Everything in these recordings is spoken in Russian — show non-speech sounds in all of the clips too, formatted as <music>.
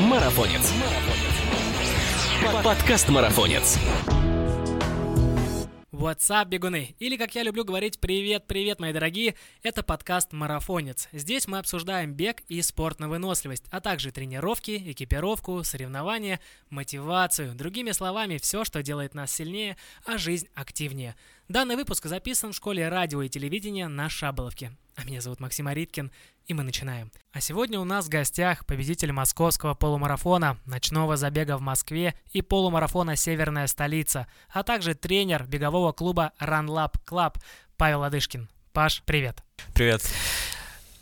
Марафонец. Подкаст Марафонец. What's up, бегуны? Или, как я люблю говорить, привет-привет, мои дорогие, это подкаст «Марафонец». Здесь мы обсуждаем бег и спорт на выносливость, а также тренировки, экипировку, соревнования, мотивацию. Другими словами, все, что делает нас сильнее, а жизнь активнее. Данный выпуск записан в школе радио и телевидения на Шаболовке. А меня зовут Максим Ариткин, и мы начинаем. А сегодня у нас в гостях победитель московского полумарафона, ночного забега в Москве и полумарафона «Северная столица», а также тренер бегового клуба Run Lab Club Павел Адышкин. Паш, привет. Привет.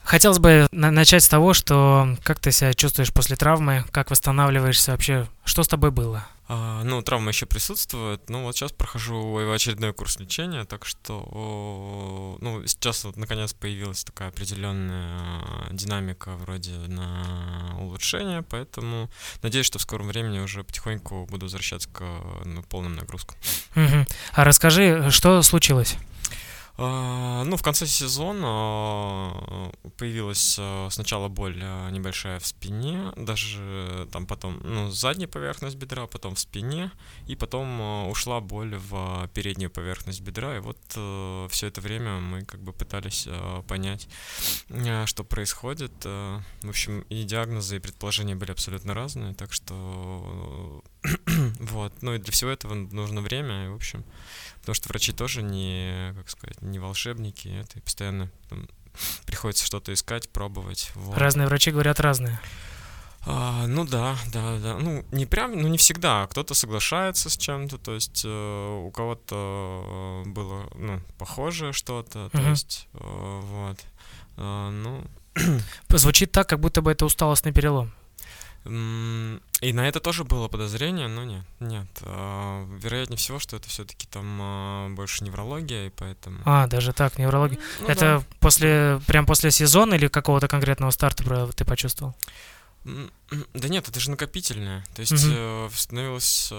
Хотелось бы на- начать с того, что как ты себя чувствуешь после травмы, как восстанавливаешься вообще, что с тобой было? А, ну, травма еще присутствует. Ну, вот сейчас прохожу очередной курс лечения, так что, ну, сейчас вот наконец появилась такая определенная динамика вроде на улучшение, поэтому надеюсь, что в скором времени уже потихоньку буду возвращаться к ну, полным нагрузкам. Мгм. А расскажи, что случилось? А, Ну, в конце сезона э, появилась э, сначала боль э, небольшая в спине, даже там потом, ну, задняя поверхность бедра, потом в спине, и потом ушла боль в переднюю поверхность бедра, и вот все это время мы как бы пытались понять, что происходит. В общем, и диагнозы, и предположения были абсолютно разные, так что вот, ну и для всего этого нужно время, и, в общем, потому что врачи тоже не, как сказать, не волшебники, это и постоянно там, <laughs> приходится что-то искать, пробовать. Вот. Разные врачи говорят разные. А, ну да, да, да. Ну, не прям, ну не всегда. Кто-то соглашается с чем-то, то есть э, у кого-то э, было, ну, похожее что-то, то Мгм. есть, э, вот. А, ну, Звучит так, как будто бы это усталостный перелом. И на это тоже было подозрение, но нет, нет. А, Вероятнее всего, что это все-таки там а, больше неврология, и поэтому. А, даже так, неврология. Ну это после, прям после сезона или какого-то конкретного старта ты почувствовал? да. <clears throat> Да нет, это же накопительное. То есть э, становилось.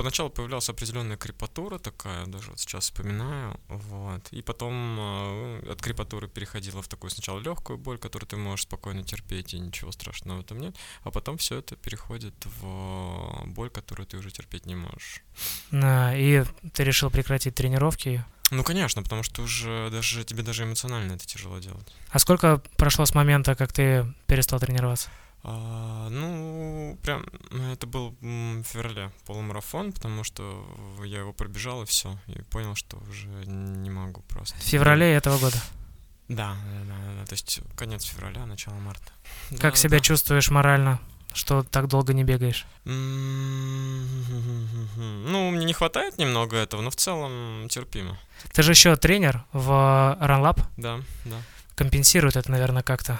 Поначалу появлялась определенная крепатура такая, даже вот сейчас вспоминаю, вот. И потом э, от крепатуры переходила в такую сначала легкую боль, которую ты можешь спокойно терпеть, и ничего страшного в этом нет. А потом все это переходит в боль, которую ты уже терпеть не можешь. А, и ты решил прекратить тренировки. Ну, конечно, потому что уже даже тебе даже эмоционально это тяжело делать. А сколько прошло с момента, как ты перестал тренироваться? А, ну, прям ну, это был в феврале полумарафон, потому что я его пробежал и все, и понял, что уже не могу просто. В феврале этого года. Да, да, да, да, то есть конец февраля, начало марта. Как Да, себя да. чувствуешь морально, что так долго не бегаешь? Ну, мне не хватает немного этого, но в целом терпимо. Ты же еще тренер в RunLab, Да, да. компенсирует это, наверное, как-то.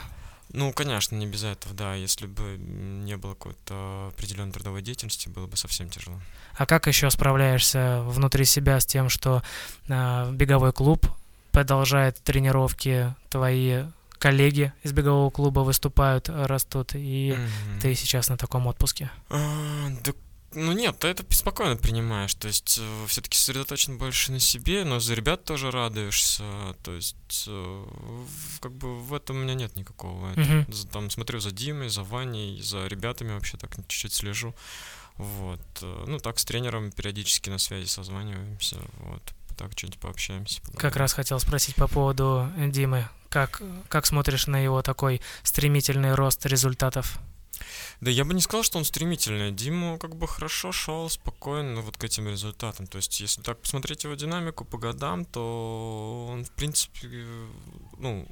Ну, конечно, не без этого, да. Если бы не было какой-то определенной трудовой деятельности, было бы совсем тяжело. А как еще справляешься внутри себя с тем, что а, беговой клуб продолжает тренировки, твои коллеги из бегового клуба выступают, растут, и Мгм. ты сейчас на таком отпуске? А, да, ну нет, ты это спокойно принимаешь, то есть все-таки сосредоточен больше на себе, но за ребят тоже радуешься, то есть э, в- как бы в этом у меня нет никакого. это- Мгм. за- Там смотрю за Димой, за Ваней, за ребятами вообще так чуть-чуть слежу, вот. э, Ну так с тренером периодически на связи созваниваемся, вот. Так что-нибудь пообщаемся. Как поговорим. раз хотел спросить по поводу Димы. Как, как смотришь на его такой стремительный рост результатов? Да я бы не сказал, что он стремительный. Дима как бы хорошо шел, спокойно вот к этим результатам. То есть, если так посмотреть его динамику по годам, то он, в принципе, ну,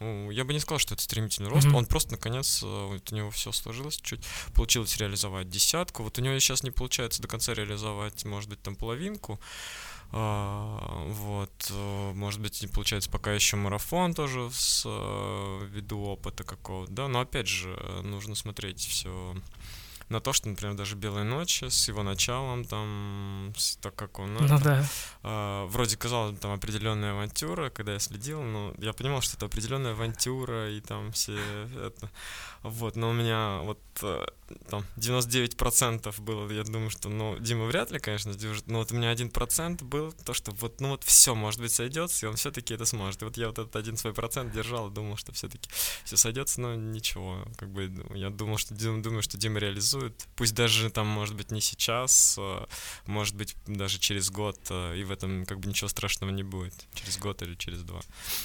ну, я бы не сказал, что это стремительный рост. Мгм. Он просто, наконец, э, вот у него все сложилось чуть. Получилось реализовать десятку. Вот у него сейчас не получается до конца реализовать, может быть, там половинку. А, вот, э, может быть, не получается пока еще марафон тоже с э, ввиду опыта какого-то, да, но опять же, э, нужно смотреть все на то, что, например, даже «Белые ночи» с его началом, там, так как он... Ну да. э, вроде казалось, там, определенная авантюра, когда я следил, но я понимал, что это определенная авантюра, и там все это... Вот, но у меня вот э, там 99% было, я думаю, что, ну, Дима вряд ли, конечно, сдюжит, но вот у меня 1% был то, что вот, ну вот все, может быть, сойдется, и он все-таки это сможет. И вот я вот этот один свой процент держал, думал, что все-таки все сойдется, но ничего, как бы я думал, что думаю, что Дима реализует, пусть даже там, может быть, не сейчас, э, может быть, даже через год, э, и в этом как бы ничего страшного не будет, через год или через два.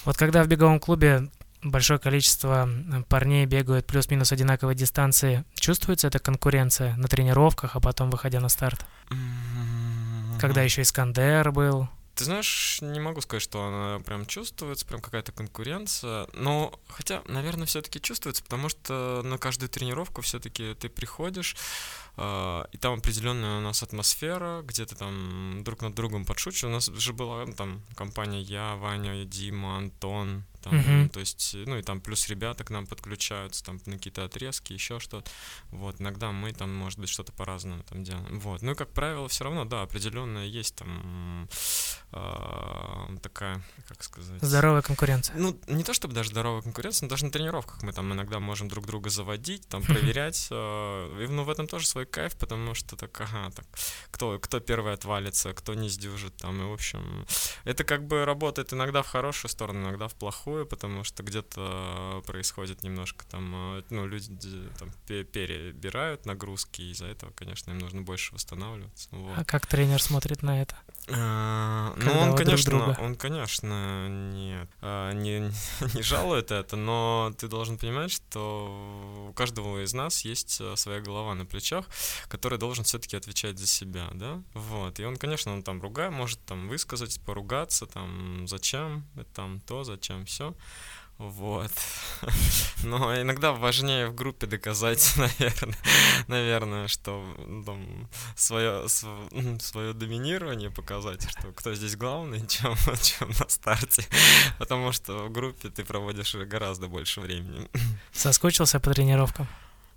Вот когда в беговом клубе большое количество парней бегают плюс-минус одинаковой дистанции, чувствуется эта конкуренция на тренировках, а потом выходя на старт? Когда еще Искандер был? Ты знаешь, не могу сказать, что она прям чувствуется, прям какая-то конкуренция. Но, хотя, наверное, все-таки чувствуется, потому что на каждую тренировку все-таки ты приходишь, э, и там определенная у нас атмосфера, где то там друг над другом подшучиваем. У нас же была ну, там компания я, Ваня, Дима, Антон, там, uh-huh. то есть, ну и там плюс ребята к нам подключаются, там на какие-то отрезки, еще что-то. Вот, иногда мы там, может быть, что-то по-разному там делаем. Вот, ну и как правило, все равно, да, определенная есть там э, такая, как сказать... Здоровая конкуренция. Ну, не то чтобы даже здоровая конкуренция, но даже на тренировках мы там иногда можем друг друга заводить, там проверять. Э, и, ну, в этом тоже свой кайф, потому что так, ага, так, кто, кто первый отвалится, кто не сдюжит, там, и, в общем, это как бы работает иногда в хорошую сторону, иногда в плохую плохое, потому что где-то происходит немножко там, э, ну, люди там перебирают нагрузки, и из-за этого, конечно, им нужно больше восстанавливаться. Вот. А как тренер смотрит на это? А, ну, он, конечно, он, конечно, не, а, не, <laughs> не жалует это, но ты должен понимать, что у каждого из нас есть э, своя голова на плечах, которая должен все-таки отвечать за себя, да, вот, и он, конечно, он там ругает, может там высказать, поругаться, там, зачем, там, то, зачем, все, вот. <laughs> Но иногда важнее в группе доказать, <laughs> наверное, наверное что там, свое, свое доминирование показать, что кто здесь главный, <laughs> чем, чем на старте. Потому что в группе ты проводишь гораздо больше времени. Соскучился по тренировкам?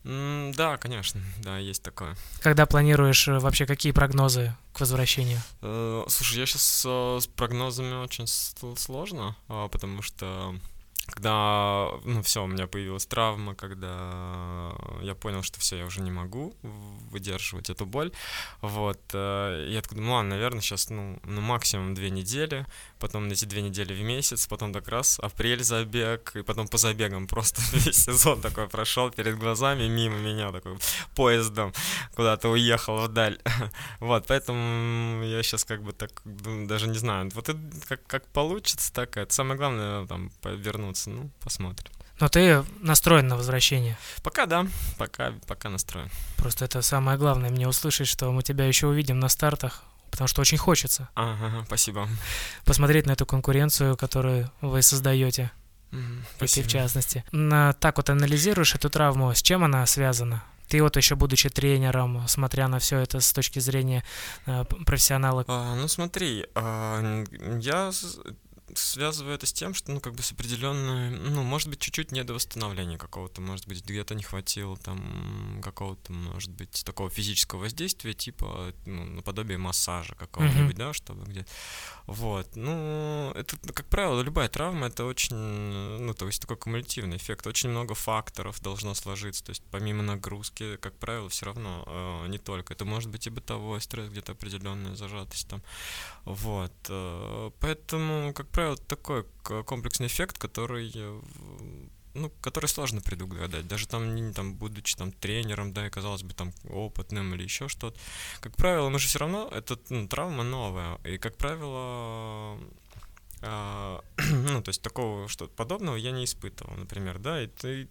Mm, да, конечно, да, есть такое. Когда планируешь э, вообще какие прогнозы к возвращению? Uh, слушай, я сейчас uh, с прогнозами очень сложно, uh, потому что когда, ну, все, у меня появилась травма, когда я понял, что все, я уже не могу выдерживать эту боль, вот, э, я такой, ну, ладно, наверное, сейчас, ну, ну, максимум две недели, потом эти две недели в месяц, потом как раз апрель забег, и потом по забегам просто <laughs> весь сезон такой прошел перед глазами, мимо меня такой поездом куда-то уехал вдаль, <laughs> вот, поэтому я сейчас как бы так, даже не знаю, вот это как, как получится, так, это. Самое главное, там, вернуться вернуться. Ну, посмотрим. Но ты настроен на возвращение? Пока да, пока, пока настроен. Просто это самое главное, мне услышать, что мы тебя еще увидим на стартах, потому что очень хочется. Ага, спасибо. Посмотреть на эту конкуренцию, которую вы создаете. Mm, и ты в частности. На, так вот анализируешь эту травму, с чем она связана? Ты вот еще будучи тренером, смотря на все это с точки зрения э, профессионала. А, ну смотри, а, я связываю это с тем, что, ну, как бы с определенной, ну, может быть, чуть-чуть недовосстановления какого-то, может быть, где-то не хватило там какого-то, может быть, такого физического воздействия, типа, ну, наподобие массажа какого-нибудь, mm-hmm. да, чтобы где вот, ну, это, как правило, любая травма, это очень, ну, то есть такой кумулятивный эффект, очень много факторов должно сложиться, то есть помимо нагрузки, как правило, все равно э, не только, это может быть и бытовой стресс, где-то определенная зажатость там, вот, э, поэтому, как правило, такой комплексный эффект, который э, ну, который сложно предугадать. Даже там, не, там, будучи там тренером, да, и казалось бы там опытным или еще что-то. Как правило, мы же все равно, это ну, травма новая. И, как правило, а, <clears throat> ну, то есть такого что-то подобного я не испытывал, например, да, и ты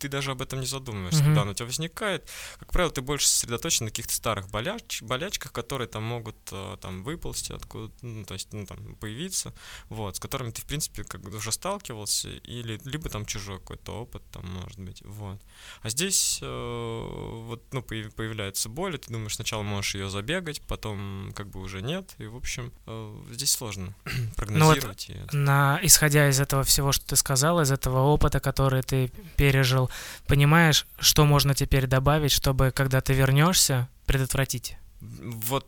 ты даже об этом не задумываешься. Mm-hmm. Да, но у тебя возникает, как правило, ты больше сосредоточен на каких-то старых боляч, болячках, которые там могут э, там выползти откуда, ну, то есть, ну, там, появиться, вот, с которыми ты, в принципе, как бы уже сталкивался, или либо там чужой какой-то опыт, там, может быть, вот. А здесь э, вот, ну, появляется боль, и ты думаешь, сначала можешь ее забегать, потом как бы уже нет, и, в общем, э, здесь сложно прогнозировать. <clears throat> Ну вот, на, исходя из этого всего, что ты сказал, из этого опыта, который ты пережил, понимаешь, что можно теперь добавить, чтобы, когда ты вернешься, предотвратить? Вот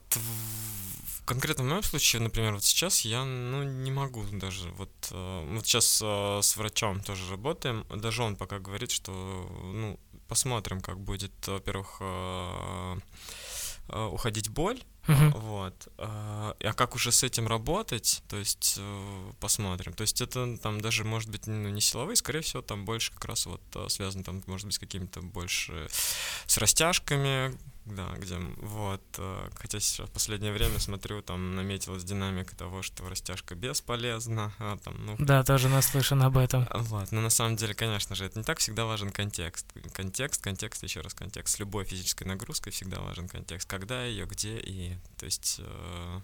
в конкретном моем случае, например, вот сейчас я ну, не могу даже. Вот, э, вот сейчас э, с врачом тоже работаем. Даже он пока говорит, что ну, посмотрим, как будет, во-первых, э, уходить боль, Uh-huh. Вот. А, а как уже с этим работать, то есть э, посмотрим. То есть это там даже может быть ну, не силовые, скорее всего, там больше как раз вот связано там, может быть, с какими-то больше с растяжками, да, где вот, э, хотя сейчас в последнее время смотрю, там наметилась динамика того, что растяжка бесполезна, а там, ну... Да, тоже наслышан об этом. Вот, но на самом деле, конечно же, это не так всегда важен контекст. Контекст, контекст, еще раз контекст. С любой физической нагрузкой всегда важен контекст. Когда ее, где и, то есть, э,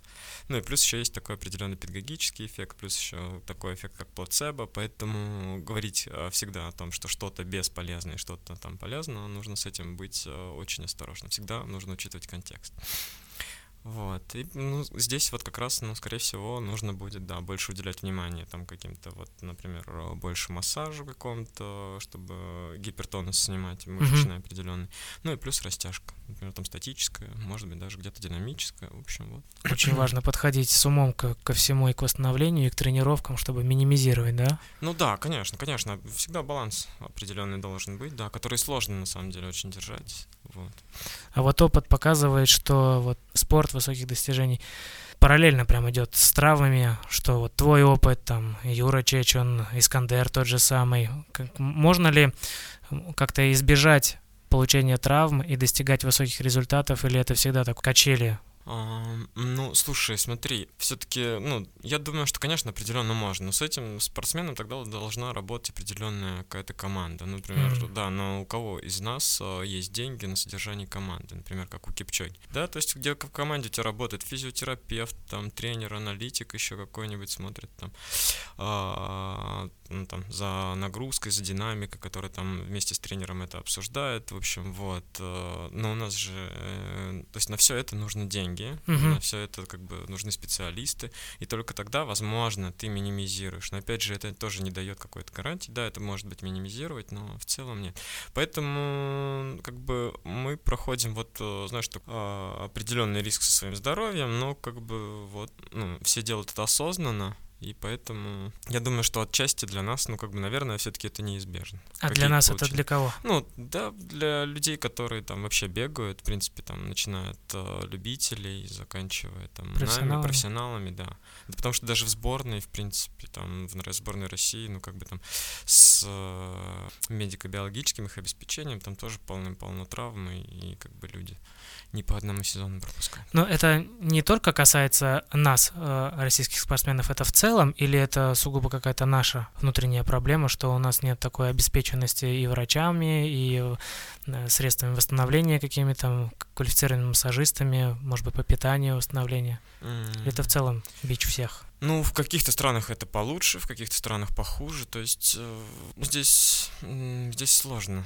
ну и плюс еще есть такой определенный педагогический эффект, плюс еще такой эффект, как плацебо, поэтому говорить э, всегда о том, что что-то бесполезно и что-то там полезно, нужно с этим быть э, очень осторожным. Всегда всегда нужно учитывать контекст. Вот. И ну, здесь вот как раз, ну, скорее всего, нужно будет, да, больше уделять внимание там каким-то, вот, например, больше массажу какому-то, чтобы гипертонус снимать мышечный mm-hmm. определенный. Ну и плюс растяжка. Например, там статическая, может быть, даже где-то динамическая. В общем, вот. Очень важно подходить с умом ко, ко всему и к восстановлению, и к тренировкам, чтобы минимизировать, да? Ну да, конечно, конечно. Всегда баланс определенный должен быть, да, который сложно на самом деле очень держать. Вот. А вот опыт показывает, что вот спорт высоких достижений параллельно прям идет с травмами, что вот твой опыт, там, Юра Чеч, он, Искандер тот же самый. Как, можно ли как-то избежать получения травм и достигать высоких результатов, или это всегда так качели ну, слушай, смотри, все-таки, ну, я думаю, что, конечно, определенно можно, но с этим спортсменом тогда должна работать определенная какая-то команда. Например, mm-hmm. да, но у кого из нас э, есть деньги на содержание команды, например, как у Кипчоги. Да, то есть где в команде у тебя работает физиотерапевт, там, тренер, аналитик еще какой-нибудь смотрит там, э, ну, там, за нагрузкой, за динамикой, которая там вместе с тренером это обсуждает, в общем, вот. Э, но у нас же, э, то есть на все это нужны деньги uh-huh. на все это как бы нужны специалисты, и только тогда, возможно, ты минимизируешь. Но опять же, это тоже не дает какой-то гарантии. Да, это может быть минимизировать, но в целом нет. Поэтому как бы мы проходим вот, э, знаешь, так, а, определенный риск со своим здоровьем, но как бы вот, ну, все делают это осознанно, и поэтому я думаю, что отчасти для нас, ну, как бы, наверное, все-таки это неизбежно. А для нас получили. это для кого? Ну, да, для людей, которые там вообще бегают, в принципе, там, начиная от э, любителей, заканчивая там профессионалами. нами, профессионалами, да. да. Потому что даже в сборной, в принципе, там, в сборной России, ну, как бы там с э, медико-биологическим их обеспечением, там тоже полным-полно травмы, и как бы люди не по одному сезону пропускают. Но это не только касается нас, э, российских спортсменов, это в целом, или это сугубо какая-то наша внутренняя проблема, что у нас нет такой обеспеченности и врачами, и э, средствами восстановления какими-то квалифицированными массажистами, может быть, по питанию, восстановления? Mm. Это в целом бич всех. Ну, в каких-то странах это получше, в каких-то странах похуже. То есть э, здесь, здесь сложно.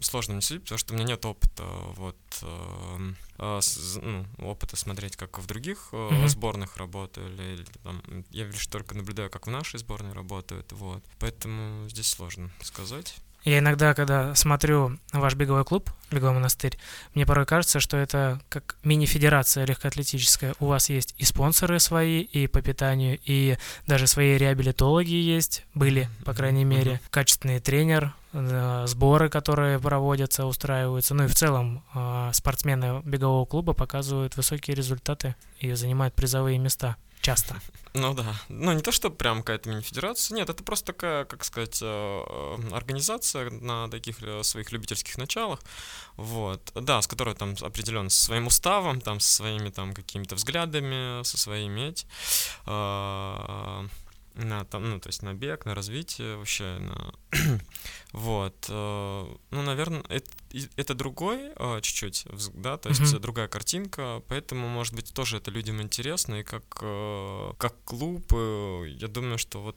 Сложно мне судить, потому что у меня нет опыта вот, э, э, с, ну, опыта смотреть, как в других э, mm-hmm. сборных работали. Или, там, я лишь только наблюдаю, как в нашей сборной работают. Вот. Поэтому здесь сложно сказать. Я иногда, когда смотрю ваш беговой клуб, беговой монастырь, мне порой кажется, что это как мини-федерация легкоатлетическая. У вас есть и спонсоры свои, и по питанию, и даже свои реабилитологи есть, были, по крайней мере, качественный тренер, э, сборы, которые проводятся, устраиваются. Ну и в целом э, спортсмены бегового клуба показывают высокие результаты и занимают призовые места часто. Ну да. Ну не то, что прям какая-то мини-федерация. Нет, это просто такая, как сказать, э, э, организация на таких э, своих любительских началах. Вот. Да, с которой там определенно со своим уставом, там, со своими там какими-то взглядами, со своими эти на там, ну, то есть на бег, на развитие вообще, на <clears throat> вот, э, ну, наверное, это, это другой э, чуть-чуть, да, то есть mm-hmm. другая картинка, поэтому, может быть, тоже это людям интересно, и как, э, как клуб, я думаю, что вот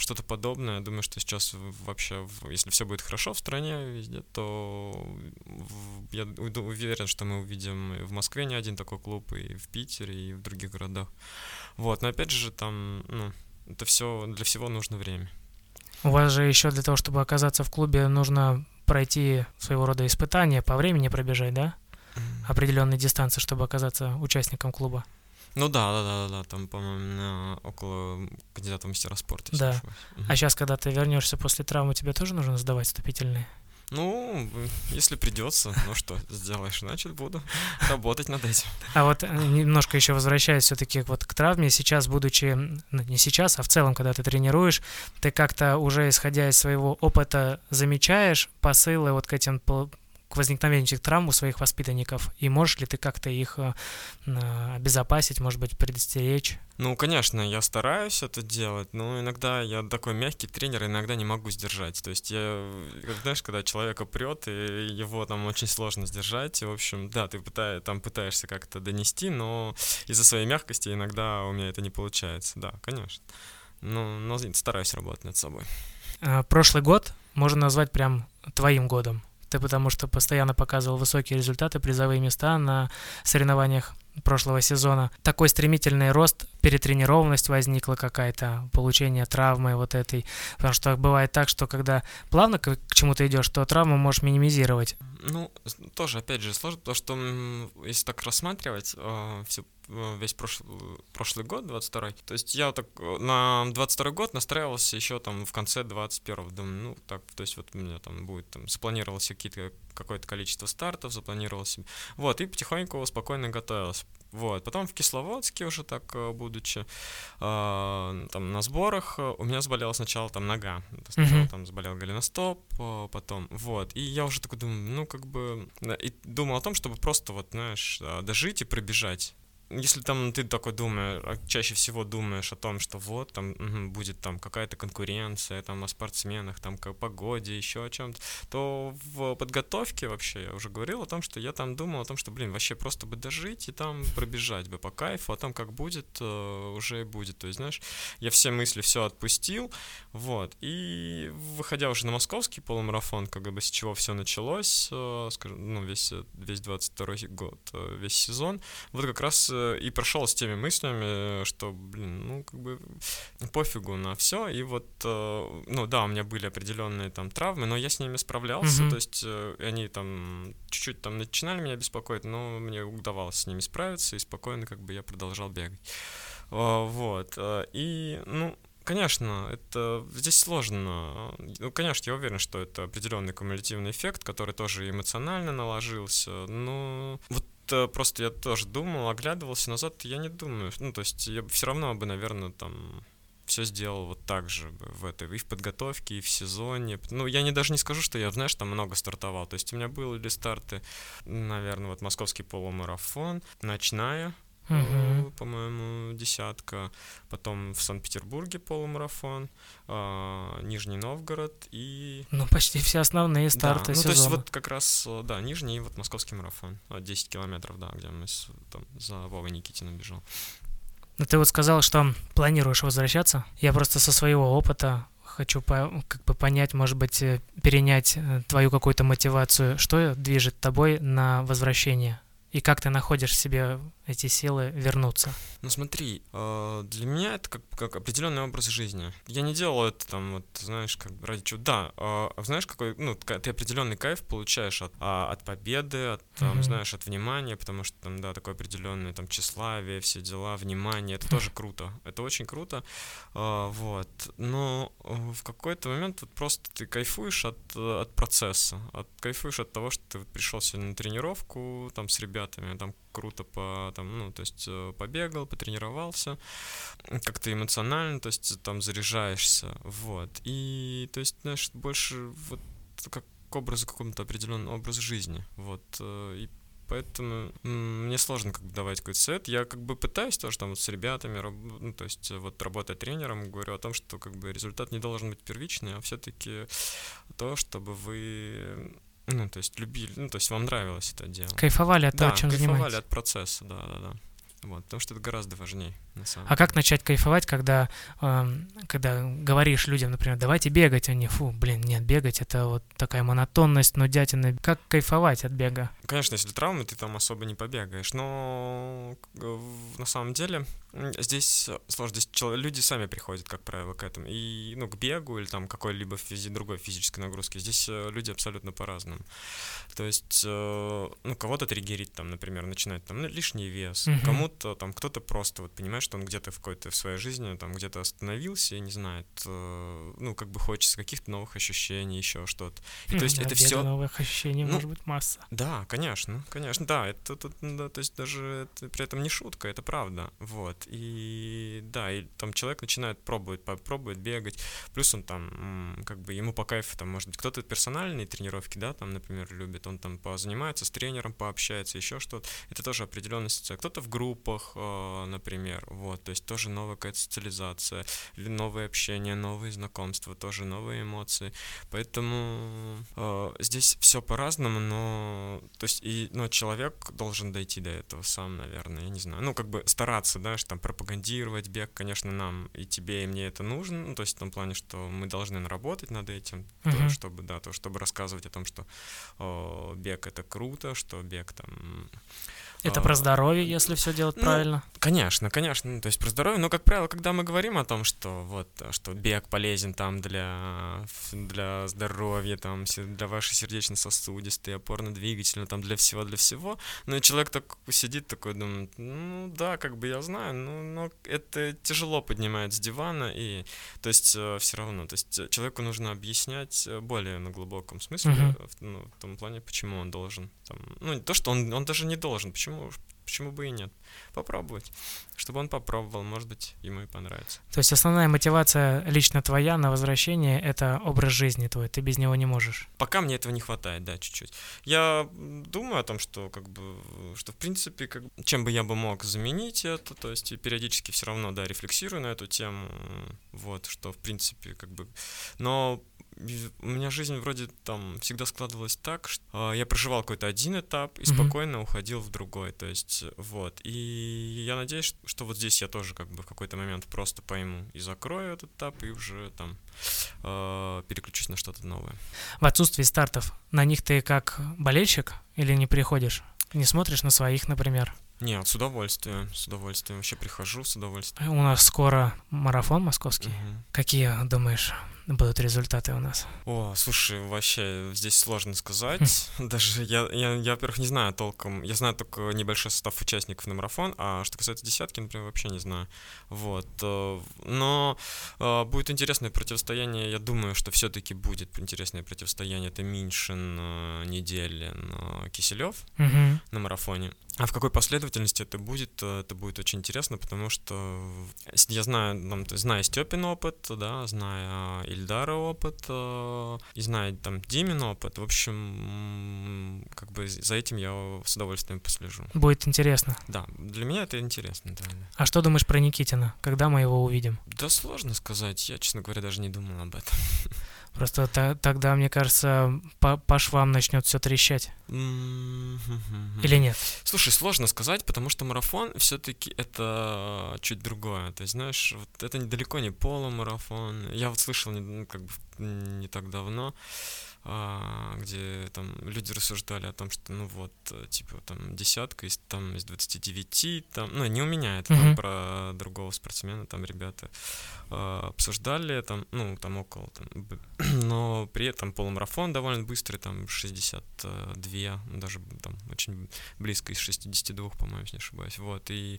что-то подобное, я думаю, что сейчас вообще, если все будет хорошо в стране везде, то я уверен, что мы увидим и в Москве не один такой клуб, и в Питере, и в других городах. Вот, но опять же, там, ну, это все, для всего нужно время. У вас же еще для того, чтобы оказаться в клубе, нужно пройти своего рода испытания, по времени пробежать, да? Определенные дистанции, чтобы оказаться участником клуба. Ну да, да, да, да, там, по-моему, около кандидата в мастера спорта. Да. А сейчас, когда ты вернешься после травмы, тебе тоже нужно сдавать вступительные? Ну, если придется, ну что сделаешь, значит буду работать над этим. А вот э, немножко еще возвращаясь все-таки вот к травме, сейчас, будучи, ну не сейчас, а в целом, когда ты тренируешь, ты как-то уже исходя из своего опыта замечаешь посылы вот к этим к возникновению этих травм у своих воспитанников? И можешь ли ты как-то их э, обезопасить, может быть, предостеречь? Ну, конечно, я стараюсь это делать, но иногда я такой мягкий тренер, иногда не могу сдержать. То есть я, знаешь, когда человека прет, и его там очень сложно сдержать, и, в общем, да, ты пытаешь, там пытаешься как-то донести, но из-за своей мягкости иногда у меня это не получается. Да, конечно. Но, но стараюсь работать над собой. А, прошлый год можно назвать прям твоим годом. Ты потому что постоянно показывал высокие результаты, призовые места на соревнованиях прошлого сезона. Такой стремительный рост, перетренированность возникла какая-то, получение травмы вот этой. Потому что бывает так, что когда плавно к, чему-то идешь, то травму можешь минимизировать. Ну, тоже, опять же, сложно, потому что если так рассматривать э, всю весь прошлый, прошлый год, 22 То есть я так э, на 22 год настраивался еще там в конце 21 Думаю, ну так, то есть вот у меня там будет, там, запланировался какие-то, какое-то количество стартов, запланировался. Вот, и потихоньку спокойно готовился. Вот, потом в Кисловодске уже так, э, будучи, э, там на сборах, у меня заболела сначала там нога. Сначала mm-hmm. там заболел голеностоп, потом, вот. И я уже такой думаю, ну, как бы, и думал о том, чтобы просто вот, знаешь, дожить и пробежать если там ты такой думаешь, а чаще всего думаешь о том, что вот там угу, будет там какая-то конкуренция, там о спортсменах, там о погоде, еще о чем-то, то в подготовке вообще я уже говорил о том, что я там думал о том, что, блин, вообще просто бы дожить и там пробежать бы по кайфу, а там как будет, э, уже будет. То есть, знаешь, я все мысли все отпустил, вот, и выходя уже на московский полумарафон, как бы с чего все началось, э, скажем, ну, весь, весь 22 год, э, весь сезон, вот как раз и прошел с теми мыслями, что, блин, ну, как бы пофигу на все. И вот, э, ну, да, у меня были определенные там травмы, но я с ними справлялся. Mm-hmm. То есть э, они там чуть-чуть там начинали меня беспокоить, но мне удавалось с ними справиться, и спокойно как бы я продолжал бегать. Вот. Э, и, ну, Конечно, это здесь сложно. Ну, конечно, я уверен, что это определенный кумулятивный эффект, который тоже эмоционально наложился. Но вот просто я тоже думал, оглядывался назад, я не думаю. Ну, то есть я все равно бы, наверное, там все сделал вот так же в этой, и в подготовке, и в сезоне. Ну, я не даже не скажу, что я, знаешь, там много стартовал. То есть у меня были старты, наверное, вот московский полумарафон, ночная, uh-huh. по-моему, десятка. Потом в Санкт-Петербурге полумарафон, э, Нижний Новгород и... Ну, почти все основные старты да, ну, сезона. то есть вот как раз, да, Нижний и вот московский марафон. 10 километров, да, где мы с, там, за Вовой Никитиным бежал. Ну, ты вот сказал, что планируешь возвращаться. Я просто со своего опыта хочу по, как бы понять, может быть, э, перенять э, твою какую-то мотивацию. Что движет тобой на возвращение? И как ты находишь в себе эти силы вернуться? Ну смотри, э, для меня это как, как определенный образ жизни. Я не делал это там, вот, знаешь, как ради чего. Да, а, а знаешь, какой, ну, ты определенный кайф получаешь от, а, от победы, от, там, mm-hmm. знаешь, от внимания, потому что там, да, такое определенное там тщеславие, все дела, внимание, это тоже круто. Это очень круто, вот. Но э, в какой-то момент вот просто ты кайфуешь от, от процесса, от, кайфуешь от того, что ты пришел сегодня на тренировку там с ребятами, там круто по там, ну, то есть э, побегал, потренировался, как-то эмоционально, то есть там заряжаешься, вот. И, то есть, знаешь, больше вот как к образу какому-то определенному образу жизни, вот. Э, и поэтому мне сложно как бы давать какой-то совет. Я как бы пытаюсь тоже там вот с ребятами, ну, то есть вот работая тренером, говорю о том, что как бы результат не должен быть первичный, а все-таки то, чтобы вы ну, то есть любили, ну, то есть вам нравилось это дело. Кайфовали от да, того, чем кайфовали занимаетесь. от процесса, да, да, да. Вот, потому что это гораздо важнее, на самом А как начать кайфовать, когда, э, когда говоришь людям, например, давайте бегать, они, фу, блин, нет, бегать это вот такая монотонность, нудятина. Как кайфовать от бега? конечно, если травмы, ты там особо не побегаешь, но на самом деле здесь сложно, здесь люди сами приходят, как правило, к этому, и, ну, к бегу или там какой-либо физи другой физической нагрузке, здесь э, люди абсолютно по-разному. То есть, э, ну, кого-то триггерить, там, например, начинать там, ну, лишний вес, uh-huh. кому-то там, кто-то просто вот понимает, что он где-то в какой-то в своей жизни там где-то остановился и не знает, э, ну, как бы хочется каких-то новых ощущений, еще что-то. И, то есть это все... новых ощущений ну, может быть масса. Да, конечно, конечно, да, это тут, да, то есть даже это, при этом не шутка, это правда, вот. И да, и там человек начинает пробовать, попробует бегать, плюс он там, как бы ему по кайфу, там, может быть, кто-то персональные тренировки, да, там, например, любит, он там позанимается с тренером, пообщается, еще что-то. Это тоже социализация. Кто-то в группах, э, например, вот, то есть тоже новая какая-то социализация, новое общение, новые знакомства, тоже новые эмоции. Поэтому э, здесь все по-разному, но, то есть, и, но человек должен дойти до этого сам, наверное, я не знаю. Ну, как бы стараться, да, что там пропагандировать бег, конечно, нам и тебе, и мне это нужно, ну, то есть в том плане, что мы должны наработать над этим, uh-huh. то, чтобы, да, то, чтобы рассказывать о том, что о, бег это круто, что бег там это про здоровье, если все делать ну, правильно. Конечно, конечно. Ну, то есть про здоровье. Но, как правило, когда мы говорим о том, что вот что бег полезен там для, для здоровья, там, для вашей сердечно-сосудистой, опорно-двигательной, там, для всего, для всего. Ну, и человек так сидит такой, думает, ну, да, как бы я знаю, но, но это тяжело поднимает с дивана, и, то есть, э, все равно, то есть, человеку нужно объяснять э, более на глубоком смысле, uh-huh. в, ну, в том плане, почему он должен, там, ну, не то, что он, он даже не должен, почему почему, почему бы и нет? Попробовать. Чтобы он попробовал, может быть, ему и понравится. То есть основная мотивация лично твоя на возвращение — это образ жизни твой, ты без него не можешь? Пока мне этого не хватает, да, чуть-чуть. Я думаю о том, что, как бы, что, в принципе, как, чем бы я бы мог заменить это, то есть периодически все равно, да, рефлексирую на эту тему, вот, что, в принципе, как бы... Но у меня жизнь вроде там всегда складывалась так, что э, я проживал какой-то один этап и mm-hmm. спокойно уходил в другой. То есть, вот. И я надеюсь, что вот здесь я тоже как бы в какой-то момент просто пойму и закрою этот этап, и уже там э, переключусь на что-то новое. В отсутствии стартов на них ты как болельщик или не приходишь? Не смотришь на своих, например? Нет, с удовольствием, с удовольствием. Вообще прихожу с удовольствием. У нас скоро марафон московский. Угу. Какие, думаешь, будут результаты у нас? О, слушай, вообще здесь сложно сказать. <laughs> Даже я, я, я, во-первых, не знаю толком. Я знаю только небольшой состав участников на марафон, а что касается десятки, например, вообще не знаю. Вот. Э, но э, будет интересное противостояние. Я думаю, что все-таки будет интересное противостояние. Это Миншин, э, Неделин, Киселев угу. на марафоне. А в какой последовательности это будет, это будет очень интересно, потому что я знаю, там, зная Степин опыт, да, зная Ильдара опыт, и зная там Димин опыт, в общем, как бы за этим я с удовольствием послежу. Будет интересно. Да, для меня это интересно, да. А что думаешь про Никитина? Когда мы его увидим? Да сложно сказать, я, честно говоря, даже не думал об этом. Просто тогда, мне кажется, по, по швам начнет все трещать. Или нет? Слушай, сложно сказать, потому что марафон все-таки это чуть другое. То есть, знаешь, вот это недалеко не полумарафон. Я вот слышал не, ну, как бы не так давно а, где там люди рассуждали о том, что ну вот, э, типа там десятка из там из 29, там, ну не у меня, это uh-huh. там про другого спортсмена, там ребята а, обсуждали, там, ну там около, там, <clears throat> но при этом полумарафон довольно быстрый, там 62, даже там очень близко из 62, по-моему, если не ошибаюсь, вот, и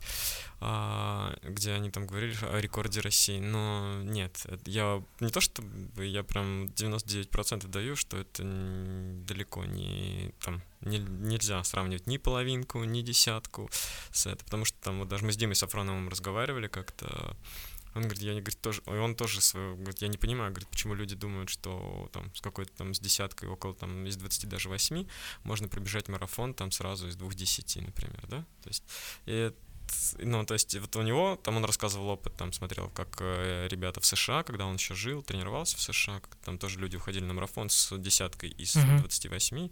а, где они там говорили о рекорде России, но нет, я не то, что я прям 99% даю, что что это далеко не там не, нельзя сравнивать ни половинку, ни десятку с это, потому что там вот даже мы с Димой Сафроновым разговаривали как-то, он говорит, я не говорит, тоже, он тоже свой, говорит, я не понимаю, говорит, почему люди думают, что там с какой-то там с десяткой, около там из 20 даже 8 можно пробежать марафон там сразу из двух десяти, например, да, то есть и ну, то есть вот у него, там он рассказывал опыт, там смотрел, как э, ребята в США, когда он еще жил, тренировался в США, как, там тоже люди уходили на марафон с десяткой из uh-huh. 28,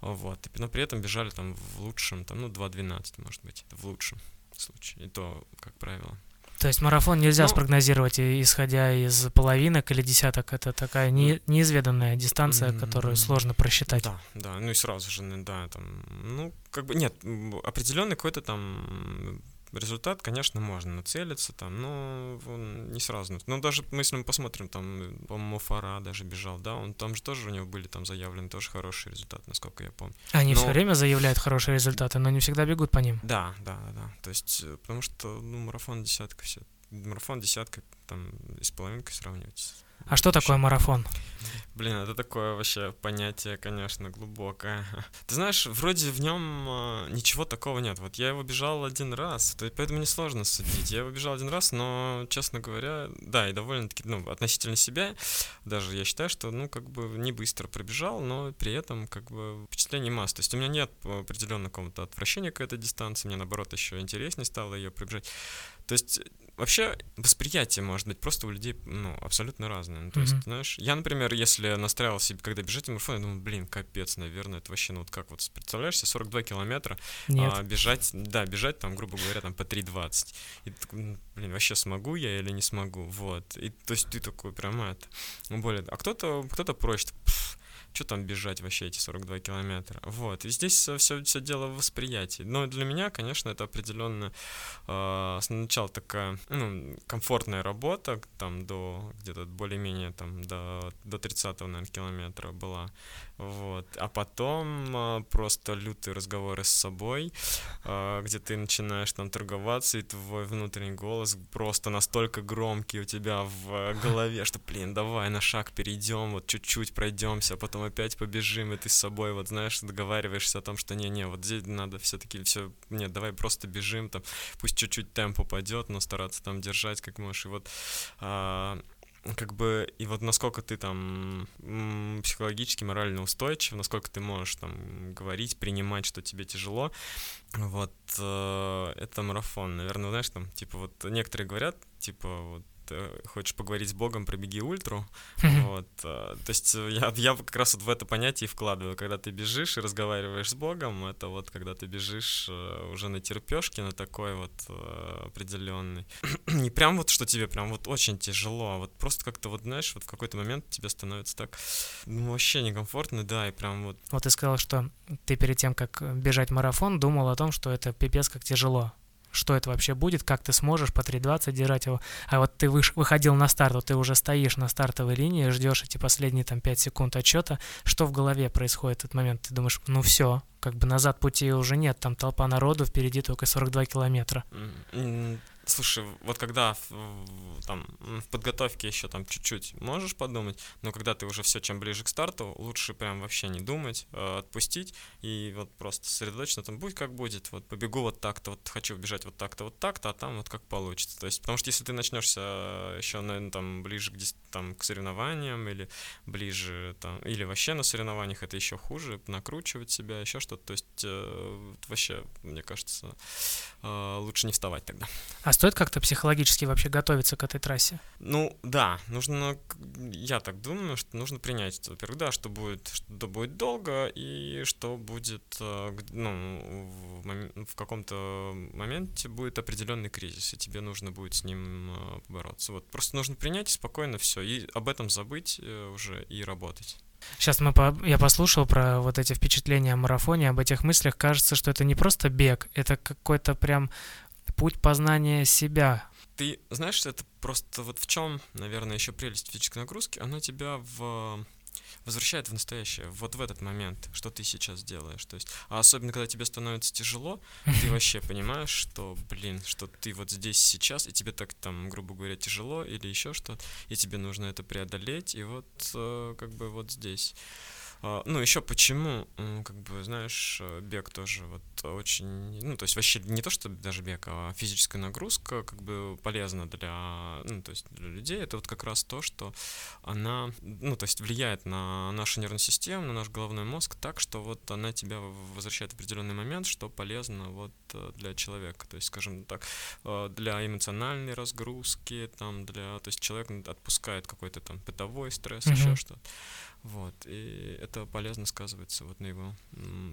вот, и, но при этом бежали там в лучшем, там, ну, 2.12, может быть, в лучшем случае, и то, как правило. То есть марафон нельзя Ну- спрогнозировать, исходя из половинок или десяток. Это такая не- неизведанная дистанция, которую сложно просчитать. Да, да, ну и сразу же, да, там, ну, как бы, нет, определенный какой-то там результат, конечно, можно нацелиться там, но он не сразу. Ну, даже мы, если мы посмотрим, там, по-моему, Фара даже бежал, да, он там же тоже у него были там заявлены тоже хорошие результаты, насколько я помню. Они но- все время заявляют хорошие результаты, но не всегда бегут по ним. Да, да, да, да. То есть, э, потому что, ну, марафон десятка все. Марафон десятка там и с половинкой сравнивается. А что такое марафон? Блин, это такое вообще понятие, конечно, глубокое. Ты знаешь, вроде в нем ничего такого нет. Вот я его бежал один раз, поэтому несложно судить. Я его бежал один раз, но, честно говоря, да, и довольно-таки, ну, относительно себя, даже я считаю, что, ну, как бы не быстро пробежал, но при этом, как бы, впечатлений масса. То есть у меня нет определенного какого-то отвращения к этой дистанции, мне, наоборот, еще интереснее стало ее пробежать. То есть вообще восприятие может быть просто у людей ну, абсолютно разное. Ну, то есть, Мгм. знаешь, я, например, если настраивал себе, когда бежать марафон, я думаю, блин, капец, наверное, это вообще, ну вот как вот, представляешь себе 42 километра, Нет. а, бежать, да, бежать там, грубо говоря, там по 3.20. И ты такой, «Ну, блин, вообще смогу я или не смогу, вот. И то есть ты такой прям это, ну, более, а кто-то, кто-то проще, что там бежать вообще эти 42 километра. Вот. И здесь все, все дело в восприятии. Но для меня, конечно, это определенно э, сначала такая ну, комфортная работа, там до где-то более-менее там до, до 30 наверное, километра была. Вот. А потом э, просто лютые разговоры с собой, э, где ты начинаешь там торговаться, и твой внутренний голос просто настолько громкий у тебя в голове, что, блин, давай на шаг перейдем, вот чуть-чуть пройдемся, а потом опять побежим, и ты с собой, вот знаешь, договариваешься о том, что не-не, вот здесь надо все-таки все, нет, давай просто бежим, там, пусть чуть-чуть темп упадет, но стараться там держать как можешь, и вот а, как бы, и вот насколько ты там психологически, морально устойчив, насколько ты можешь там говорить, принимать, что тебе тяжело, вот э, это марафон, наверное, знаешь, там, типа, вот некоторые говорят, типа, вот хочешь поговорить с Богом, пробеги ультру. Вот. э, То есть э, я, я как раз вот в это понятие вкладываю. Когда ты бежишь и разговариваешь с Богом, это вот когда ты бежишь э, уже на терпешке, на такой вот э, определенный. Не <clears throat> прям вот, что тебе прям вот очень тяжело, а вот просто как-то вот, знаешь, вот в какой-то момент тебе становится так, ну, вообще некомфортно, да, и прям вот Вот ты сказал, что ты перед тем, как бежать марафон, думал о том, что это пипец как тяжело. Что это вообще будет, как ты сможешь по 3.20 держать его. А вот ты выш- выходил на старт, вот ты уже стоишь на стартовой линии, ждешь эти последние там 5 секунд отчета. Что в голове происходит в этот момент? Ты думаешь, ну все, как бы назад пути уже нет, там толпа народу, впереди только 42 километра. Слушай, вот когда там в подготовке еще там чуть-чуть можешь подумать, но когда ты уже все чем ближе к старту, лучше прям вообще не думать, э, отпустить и вот просто сосредоточенно там будь как будет, вот побегу вот так-то, вот хочу бежать вот так-то, вот так-то, а там вот как получится. То есть, потому что если ты начнешься еще, наверное, там ближе к, там, к соревнованиям или ближе там, или вообще на соревнованиях, это еще хуже, накручивать себя, еще что-то. То есть э, вообще, мне кажется, э, лучше не вставать тогда. А стоит как-то психологически вообще готовиться к этой трассе? Ну, да, нужно, я так думаю, что нужно принять, во-первых, да, что будет, что будет долго, и что будет, э, ну, в, мом- в каком-то моменте будет определенный кризис, и тебе нужно будет с ним э, побороться. Вот, просто нужно принять и спокойно все, и об этом забыть э, уже и работать. Сейчас мы по- я послушал про вот эти впечатления о марафоне, об этих мыслях. Кажется, что это не просто бег, это какой-то прям путь познания себя. Ты знаешь, это просто вот в чем, наверное, еще прелесть физической нагрузки, она тебя в возвращает в настоящее, вот в этот момент, что ты сейчас делаешь. То есть, а особенно, когда тебе становится тяжело, ты <laughs> вообще понимаешь, что, блин, что ты вот здесь сейчас, и тебе так там, грубо говоря, тяжело или еще что-то, и тебе нужно это преодолеть, и вот э, как бы вот здесь. А, Ну, еще почему, как бы, знаешь, э, бег тоже вот очень, ну, то есть вообще не то, что даже бег, а физическая нагрузка как бы полезна для, ну, то есть для людей, это вот как раз то, что она, ну, то есть влияет на нашу нервную систему, на наш головной мозг так, что вот она тебя возвращает в определенный момент, что полезно вот э, для человека, то есть, скажем так, э, для эмоциональной разгрузки, там, для, то есть человек отпускает какой-то там бытовой стресс, Мгм. еще что-то. Вот, и это полезно сказывается вот на его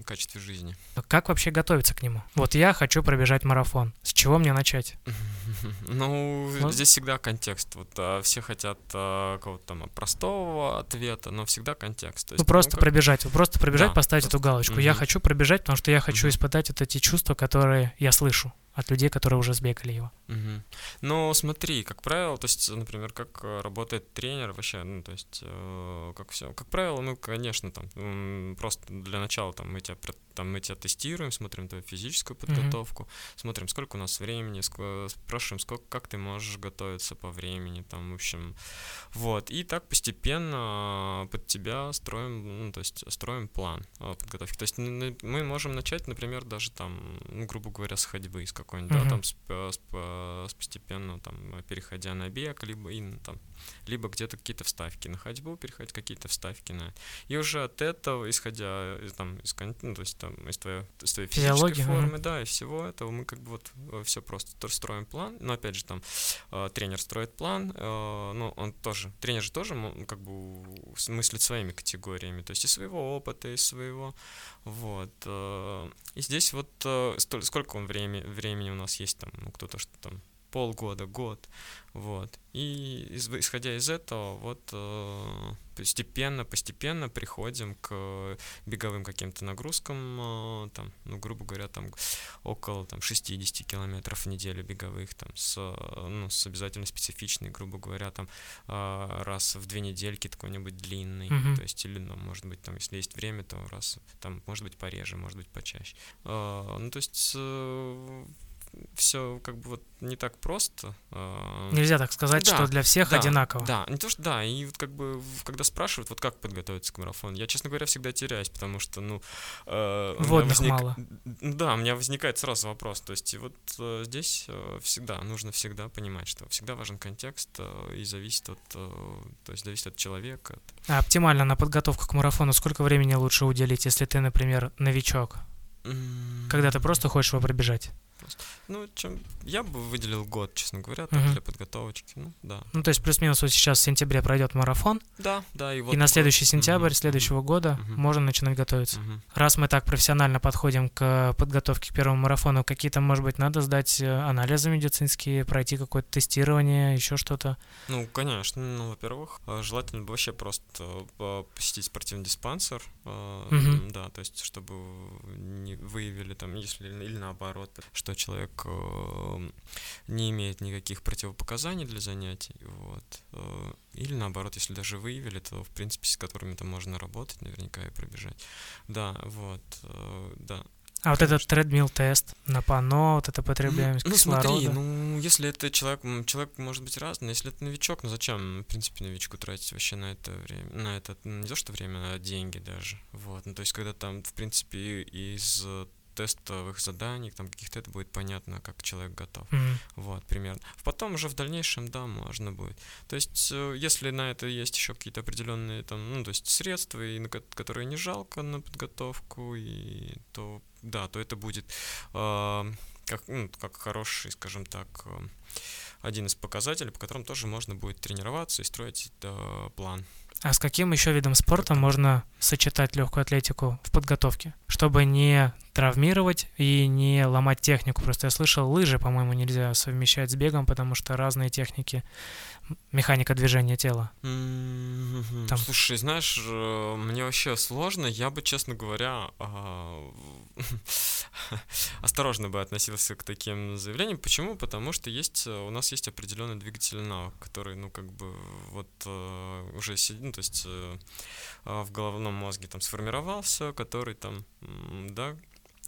качестве жизни. Как вообще готовиться к нему? Вот я хочу пробежать марафон. С чего мне начать? <laughs> Ну, Вот. здесь всегда контекст. Вот а, все хотят а, какого-то там простого ответа, но всегда контекст. То Ну, есть, просто как- пробежать, просто пробежать, Да, поставить просто. эту галочку. Я Мгм. хочу пробежать, потому что я хочу Мгм. испытать вот эти чувства, которые я слышу от людей, которые уже сбегали его. Мгм. Ну, смотри, как правило, то есть, например, как э, работает тренер вообще, ну, то есть, э, как все, как правило, ну, конечно, там, просто для начала там мы тебя, там, мы тебя тестируем, смотрим твою физическую подготовку, смотрим, сколько у нас времени, ск- спрашиваем, сколько, как ты можешь готовиться по времени, там, в общем, вот, и так постепенно под тебя строим, ну, то есть, строим план э, подготовки, то есть, мы можем начать, например, даже там, ну, грубо говоря, с ходьбы, из какой-нибудь, да, Мгм. там, с, с с постепенно, там, переходя на бег, либо, и, ну, там, либо где-то какие-то вставки на ходьбу, переходить какие-то вставки на... И уже от этого, исходя там, из, ну, то есть, там, из, твоей, из твоей физической формы, да, и всего этого, мы как бы вот все просто то- строим план, но опять же там э, тренер строит план, э, ну, он тоже, тренер же тоже как бы мыслит своими категориями, то есть из своего опыта, из своего, вот. э, И здесь вот э, сколько он времени, времени у нас есть там, ну, кто-то что там полгода, год, вот. И исходя из этого, вот э, постепенно, постепенно приходим к беговым каким-то нагрузкам, э, там, ну, грубо говоря, там около там 60 километров в неделю беговых, там, с, ну, с обязательно специфичной, грубо говоря, там, э, раз в две недельки какой-нибудь длинный, Мгм. то есть, или, ну, может быть, там, если есть время, то раз, там, может быть, пореже, может быть, почаще. Ну, то есть, все как бы вот не так просто. э, Нельзя так сказать, Да, что для всех да, одинаково. Да, не то, что да, и вот как бы, когда спрашивают, вот как подготовиться к марафону, я, честно говоря, всегда теряюсь, потому что, ну... э, Водных мало. Н- Да, у меня возникает сразу вопрос, то есть вот э, здесь э, всегда, нужно всегда понимать, что всегда важен контекст э, и зависит от, э, то есть зависит от человека, от А оптимально на подготовку к марафону сколько времени лучше уделить, если ты, например, новичок? Когда ты просто хочешь его пробежать? Ну, чем... Я бы выделил год, честно говоря, так, Мгм. для подготовочки, ну, да. Ну, то есть плюс-минус вот сейчас в сентябре пройдет марафон, Да, да, и вот... и на следующий сентябрь Мгм, следующего года Мгм. можно начинать готовиться. мгм. Раз мы так профессионально подходим к подготовке к первому марафону, какие-то, может быть, надо сдать э, анализы медицинские, пройти какое-то тестирование, еще что-то. Ну, конечно. Ну, во-первых, э, желательно бы вообще просто э, посетить спортивный диспансер. Мгм. Да, то есть, чтобы не выявили там, если или наоборот, что человек не имеет никаких противопоказаний для занятий. Вот. э, Или наоборот, если даже выявили, то, в принципе, с которыми-то можно работать наверняка и пробежать. Да, вот, э, да. А вот этот Конечно. тредмил-тест на пано, вот это потреблемость Ну, ну кислорода. смотри, ну, если это человек, человек может быть разный, если это новичок, ну зачем, в принципе, новичку тратить вообще на это время, на это, ну, не то что время, а деньги даже, вот, ну, то есть, когда там, в принципе, из э, тестовых заданий, там, каких-то это будет понятно, как человек готов. Мгм. Вот, примерно. Потом уже в дальнейшем, да, можно будет. То есть, э, если на это есть еще какие-то определенные там, ну, то есть средства, и на ко- которые не жалко на подготовку, и то, да, то это будет э, как, ну, как хороший, скажем так, э, один из показателей, по которым тоже можно будет тренироваться и строить э, план. А с каким еще видом спорта можно сочетать легкую атлетику в подготовке, чтобы не травмировать и не ломать технику? Просто я слышал, лыжи, по-моему, нельзя совмещать с бегом, потому что разные техники, механика движения тела. Там- Слушай, знаешь, э, мне вообще сложно. Я бы, честно говоря, а, <laughs> осторожно бы относился к таким заявлениям. Почему? Потому что есть э, у нас есть определенный двигательный навык, который, ну, как бы, вот э, уже сидит, ну, то есть а, в головном мозге там сформировался, который там, да,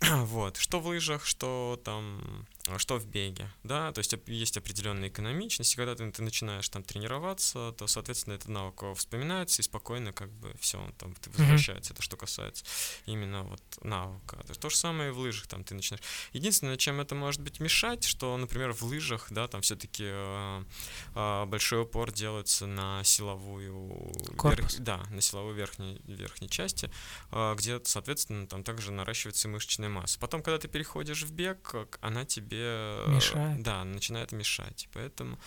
<clears throat> вот, что в лыжах, что там, что в беге, да, то есть есть определенная экономичность, и когда ты, ты начинаешь там тренироваться, то, соответственно, этот навык э, вспоминается, и спокойно как бы все, он там ты возвращается, это что касается именно вот навыка. То, то же самое и в лыжах, там ты начинаешь. Единственное, чем это может быть мешать, что, например, в лыжах, да, там все-таки большой упор делается на силовую Корпус. да, на силовой верхней, верхней части, а, где, соответственно, там также наращивается мышечная массы. Потом, когда ты переходишь в бег, как она тебе... э, Мешает. Да, начинает мешать. Поэтому,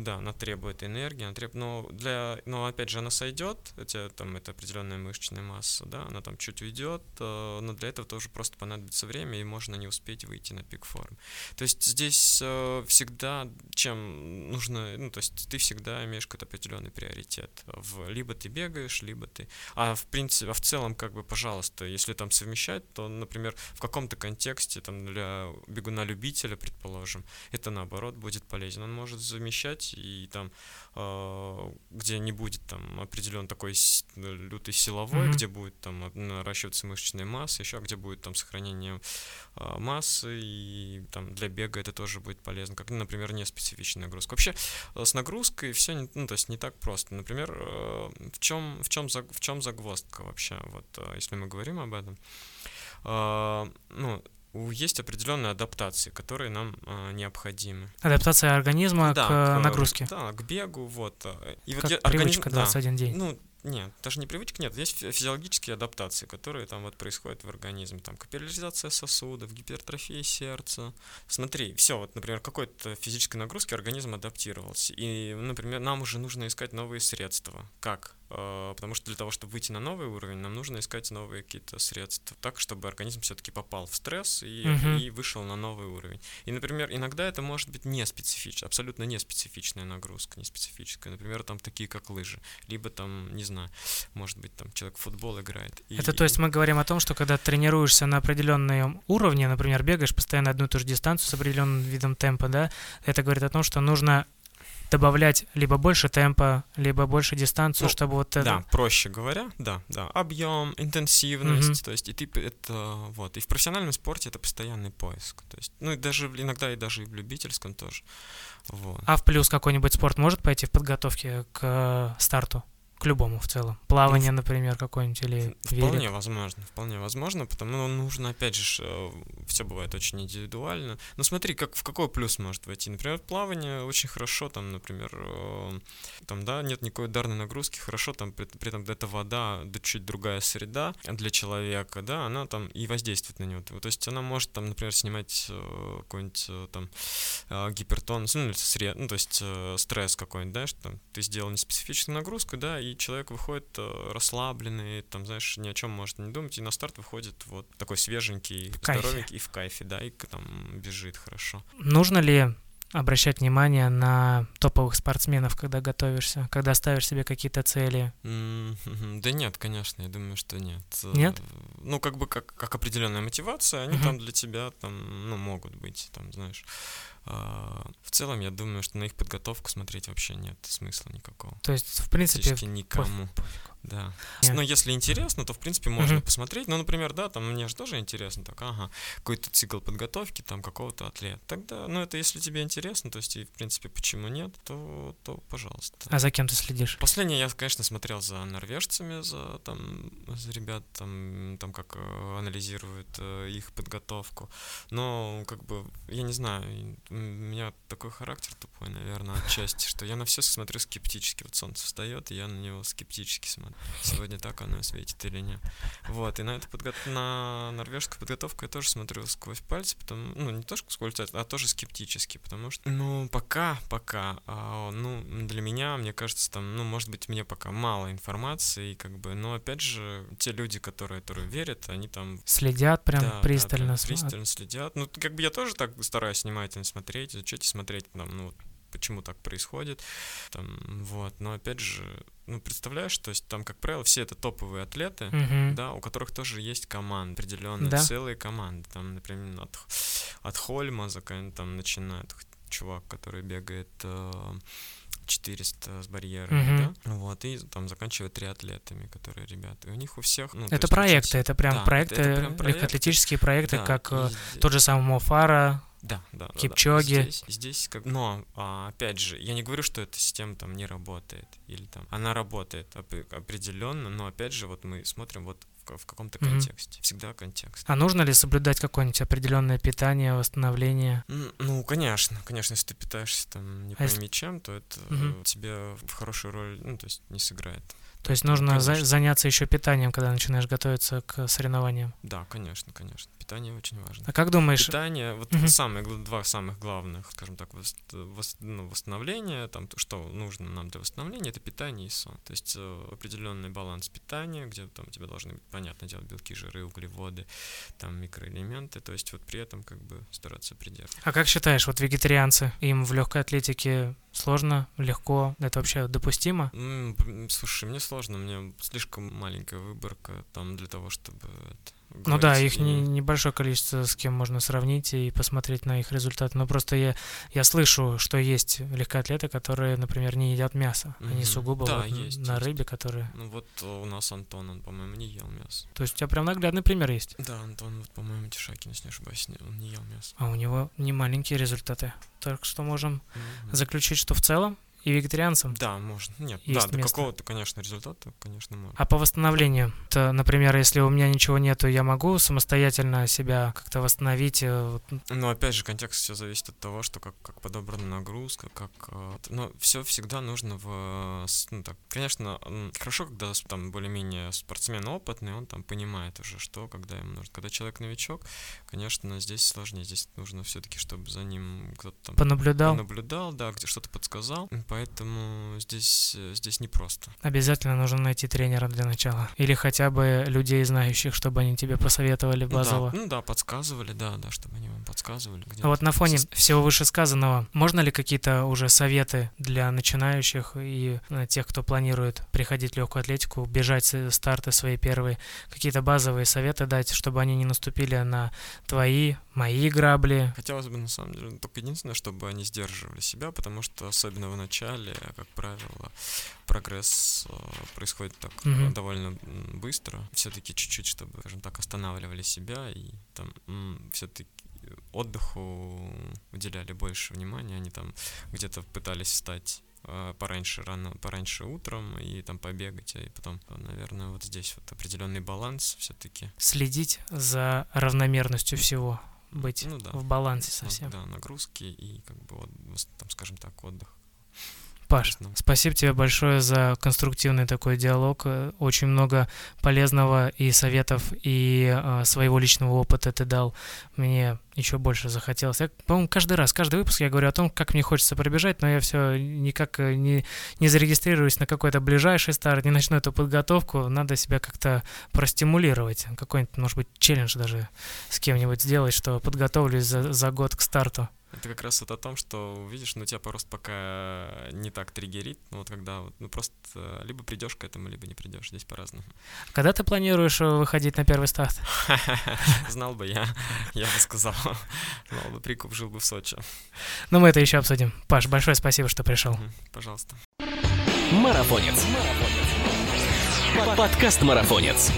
да, она требует энергии, она требует... Но, для... но опять же, она сойдет, тебя там это определенная мышечная масса, да, она там чуть уйдет, э, но для этого тоже просто понадобится время, и можно не успеть выйти на пик формы. То есть здесь э, всегда, чем нужно, ну, то есть ты всегда имеешь какой-то определенный приоритет. В, либо ты бегаешь, либо ты... А в принципе, а в целом, как бы, пожалуйста, если там совмещать, то, например, в каком-то контексте, там, для бегуна-любителя, предположим, это наоборот будет полезен. Он может замещать и там, э, где не будет там определен такой лютый силовой, Мгм. где будет там наращиваться мышечная масса, еще где будет там сохранение а, массы, и там для бега это тоже будет полезно, как, например, не специфичная нагрузка. Вообще э, с нагрузкой все, не, ну, то есть не так просто. Например, э, в чем, в чем, в чем загвоздка вообще, вот, э, если мы говорим об этом, А, ну, есть определенные адаптации, которые нам а, необходимы. Адаптация организма Да, к э, к, нагрузке. Да, к бегу, вот. э, И вот Как я- привычка да. 21 день. Ну, нет, даже не привычка, нет. Есть фи- физиологические адаптации, которые там вот происходят в организме. Там капилляризация сосудов, гипертрофия сердца. Смотри, все, вот, например, какой-то физической нагрузки организм адаптировался. И, например, нам уже нужно искать новые средства. Как? Э, Потому что для того, чтобы выйти на новый уровень, нам нужно искать новые какие-то средства. Так, чтобы организм все-таки попал в стресс и, Мгм. и вышел на новый уровень. И, например, иногда это может быть не специфичная, абсолютно не специфичная нагрузка, не специфическая. Например, там такие, как лыжи. Либо там, не знаю, может быть, там человек в футбол играет. и- Это то есть мы говорим о том, что когда тренируешься на определенном уровне, например, бегаешь постоянно одну и ту же дистанцию с определенным видом темпа, да, это говорит о том, что нужно добавлять либо больше темпа, либо больше дистанцию, Ну, чтобы вот это... Да, проще говоря, да, да. Объем, интенсивность, Мгм. то есть и ты это вот. И в профессиональном спорте это постоянный поиск. То есть, ну и даже иногда и даже и в любительском тоже. Вот. А в плюс какой-нибудь спорт может пойти в подготовке к э, старту? К любому в целом. Плавание, например, какое-нибудь или Вполне велик. возможно, вполне возможно, потому что нужно, опять же, все бывает очень индивидуально. Но смотри, как в какой плюс может войти. Например, плавание очень хорошо, там, например, э, там, да, нет никакой ударной нагрузки, хорошо, там, при, при этом это вода, да чуть другая среда для человека, да, она там и воздействует на него. То есть она может, там, например, снимать э, какой-нибудь э, там э, гипертонус, ну, или сре- ну, то есть э, стресс какой-нибудь, да, что ты сделал неспецифичную нагрузку, да, и человек выходит э, расслабленный, там, знаешь, ни о чем может не думать, и на старт выходит вот такой свеженький, здоровенький и в кайфе, да, и там бежит хорошо. Нужно ли обращать внимание на топовых спортсменов, когда готовишься, когда ставишь себе какие-то цели? <laughs> Да нет, конечно, я думаю, что нет. Нет? Ну, как бы как, как определенная мотивация, они Мгм. там для тебя там, ну, могут быть, там, знаешь. А, В целом, я думаю, что на их подготовку смотреть вообще нет смысла никакого. То есть, в принципе, Практически никому. Да. Нет. Но если интересно, то в принципе можно Мгм. посмотреть. Ну, например, да, там мне же тоже интересно, так, ага, какой-то цикл подготовки там какого-то атлета. Тогда, ну, это если тебе интересно, то есть, и, в принципе, почему нет, то, то пожалуйста. а за кем ты следишь? Последнее я, конечно, смотрел за норвежцами, за там, за ребят, там, там как э, анализируют э, их подготовку. Но, как бы, я не знаю, у меня такой характер тупой, наверное, отчасти, что я на все смотрю скептически. Вот солнце встает, и я на него скептически смотрю. Сегодня так оно светит или нет. Вот, и на эту подго... на норвежскую подготовку я тоже смотрю сквозь пальцы, потому, ну, не то, что сквозь пальцы, а тоже скептически, потому что, ну, пока, пока, а, ну, для меня, мне кажется, там, ну, может быть, мне пока мало информации, как бы, но, опять же, те люди, которые, которые верят, они там Следят прям да, да, пристально. прям см- пристально следят. Ну, как бы я тоже так стараюсь внимательно смотреть, изучать и смотреть, там, ну, почему так происходит. Там, вот. Но опять же, ну, представляешь, то есть там, как правило, все это топовые атлеты, Мгм. да, у которых тоже есть команда, определенные Да. целые команды. Там, например, от, от Хольма там начинает чувак, который бегает э, 400 с барьерами, Мгм. да, вот, и там заканчивает триатлетами, которые ребята. И у них у всех... Ну, то Это проекты, се- это прям Да, проекты, это прям проекты. легкоатлетические проекты, Да, как э, и тот же самый Мофара. Да, да, да, да. Кипчоги. Здесь, здесь как, но а, опять же, я не говорю, что эта система там не работает или там она работает оп- определенно, но опять же, вот мы смотрим вот в, ка- в каком-то контексте, всегда контекст. А нужно ли соблюдать какое-нибудь определенное питание, восстановление? Ну, конечно, конечно, если ты питаешься там не А если- пойми чем, то это э, тебе в хорошую роль, ну, то есть не сыграет. То есть нужно за- заняться еще питанием, когда начинаешь готовиться к соревнованиям. Да, конечно, конечно. Питание очень важно. А как думаешь? Питание, вот Мгм. самые два самых главных, скажем так, вос- вос- ну, восстановления, там то, что нужно нам для восстановления, это питание и сон. То есть э, определенный баланс питания, где там у тебя должны быть, понятное дело, белки, жиры, углеводы, там микроэлементы. То есть вот при этом как бы стараться придерживаться. А как считаешь, вот вегетарианцы, им в легкой атлетике сложно, легко, это вообще допустимо? Слушай, мне сложно, мне слишком маленькая выборка там для того, чтобы это, Ну да, их не, небольшое количество, с кем можно сравнить и посмотреть на их результаты. Но просто я, я слышу, что есть легкоатлеты, которые, например, не едят мясо. Они Мгм. сугубо Да, вот есть, на есть. рыбе, которые... Ну вот э, у нас Антон, он, по-моему, не ел мясо. То есть у тебя прям наглядный пример есть. Да, Антон, вот, по-моему, Тишакин, если не ошибаюсь, он не ел мясо. А у него не маленькие результаты. Так что можем Мгм. заключить, что в целом и вегетарианцам. Да, можно. Нет, Есть да, до место. какого-то, конечно, результата, конечно, можно. А по восстановлению, то, например, если у меня ничего нету, я могу самостоятельно себя как-то восстановить. э, Но опять же, контекст все зависит от того, что как, как подобрана нагрузка, как... э, Но все всегда нужно в... с- Ну, так, конечно, хорошо, когда там более-менее спортсмен опытный, он там понимает уже, что, когда ему нужно. Когда человек новичок, конечно, здесь сложнее. Здесь нужно все-таки, чтобы за ним кто-то там Понаблюдал. наблюдал, да, где что-то подсказал. Поэтому здесь, э, здесь непросто. Обязательно нужно найти тренера для начала. Или хотя бы людей, знающих, чтобы они тебе посоветовали базово. Да, ну да, подсказывали, да, да, чтобы они вам подсказывали. А вот на фоне всего вышесказанного, можно ли какие-то уже советы для начинающих и э, тех, кто планирует приходить в легкую атлетику, бежать с старты свои первые, какие-то базовые советы дать, чтобы они не наступили на твои, мои грабли? Хотелось бы, на самом деле, только единственное, чтобы они сдерживали себя, потому что, особенно в начале, как правило, прогресс э, происходит так Мгм. довольно быстро. Все-таки чуть-чуть, чтобы, скажем так, останавливали себя и там все-таки отдыху уделяли больше внимания. Они там где-то пытались встать э, пораньше, рано, пораньше утром и там побегать, и потом, наверное, вот здесь вот определенный баланс все-таки. Следить за равномерностью всего, быть Ну да. в балансе Ну, совсем. Да, нагрузки и как бы вот, вос- там, скажем так, отдых. Паш, спасибо тебе большое за конструктивный такой диалог. Э, Очень много полезного и советов, и э, своего личного опыта ты дал. Мне еще больше захотелось. Я, по-моему, каждый раз, каждый выпуск я говорю о том, как мне хочется пробежать, но я все никак э, не, не зарегистрируюсь на какой-то ближайший старт, не начну эту подготовку. Надо себя как-то простимулировать. Какой-нибудь, может быть, челлендж даже с кем-нибудь сделать, что подготовлюсь за, за год к старту. Это как раз вот о том, что, видишь, ну тебя просто пока не так триггерит, ну вот когда вот, ну просто э, либо придешь к этому, либо не придешь, здесь по-разному. Когда ты планируешь э, выходить на первый старт? <laughs> Знал бы я, я бы сказал, знал бы прикуп, жил бы в Сочи. Ну, мы это еще обсудим. Паш, большое спасибо, что пришел. Пожалуйста. Марафонец. Подкаст Марафонец.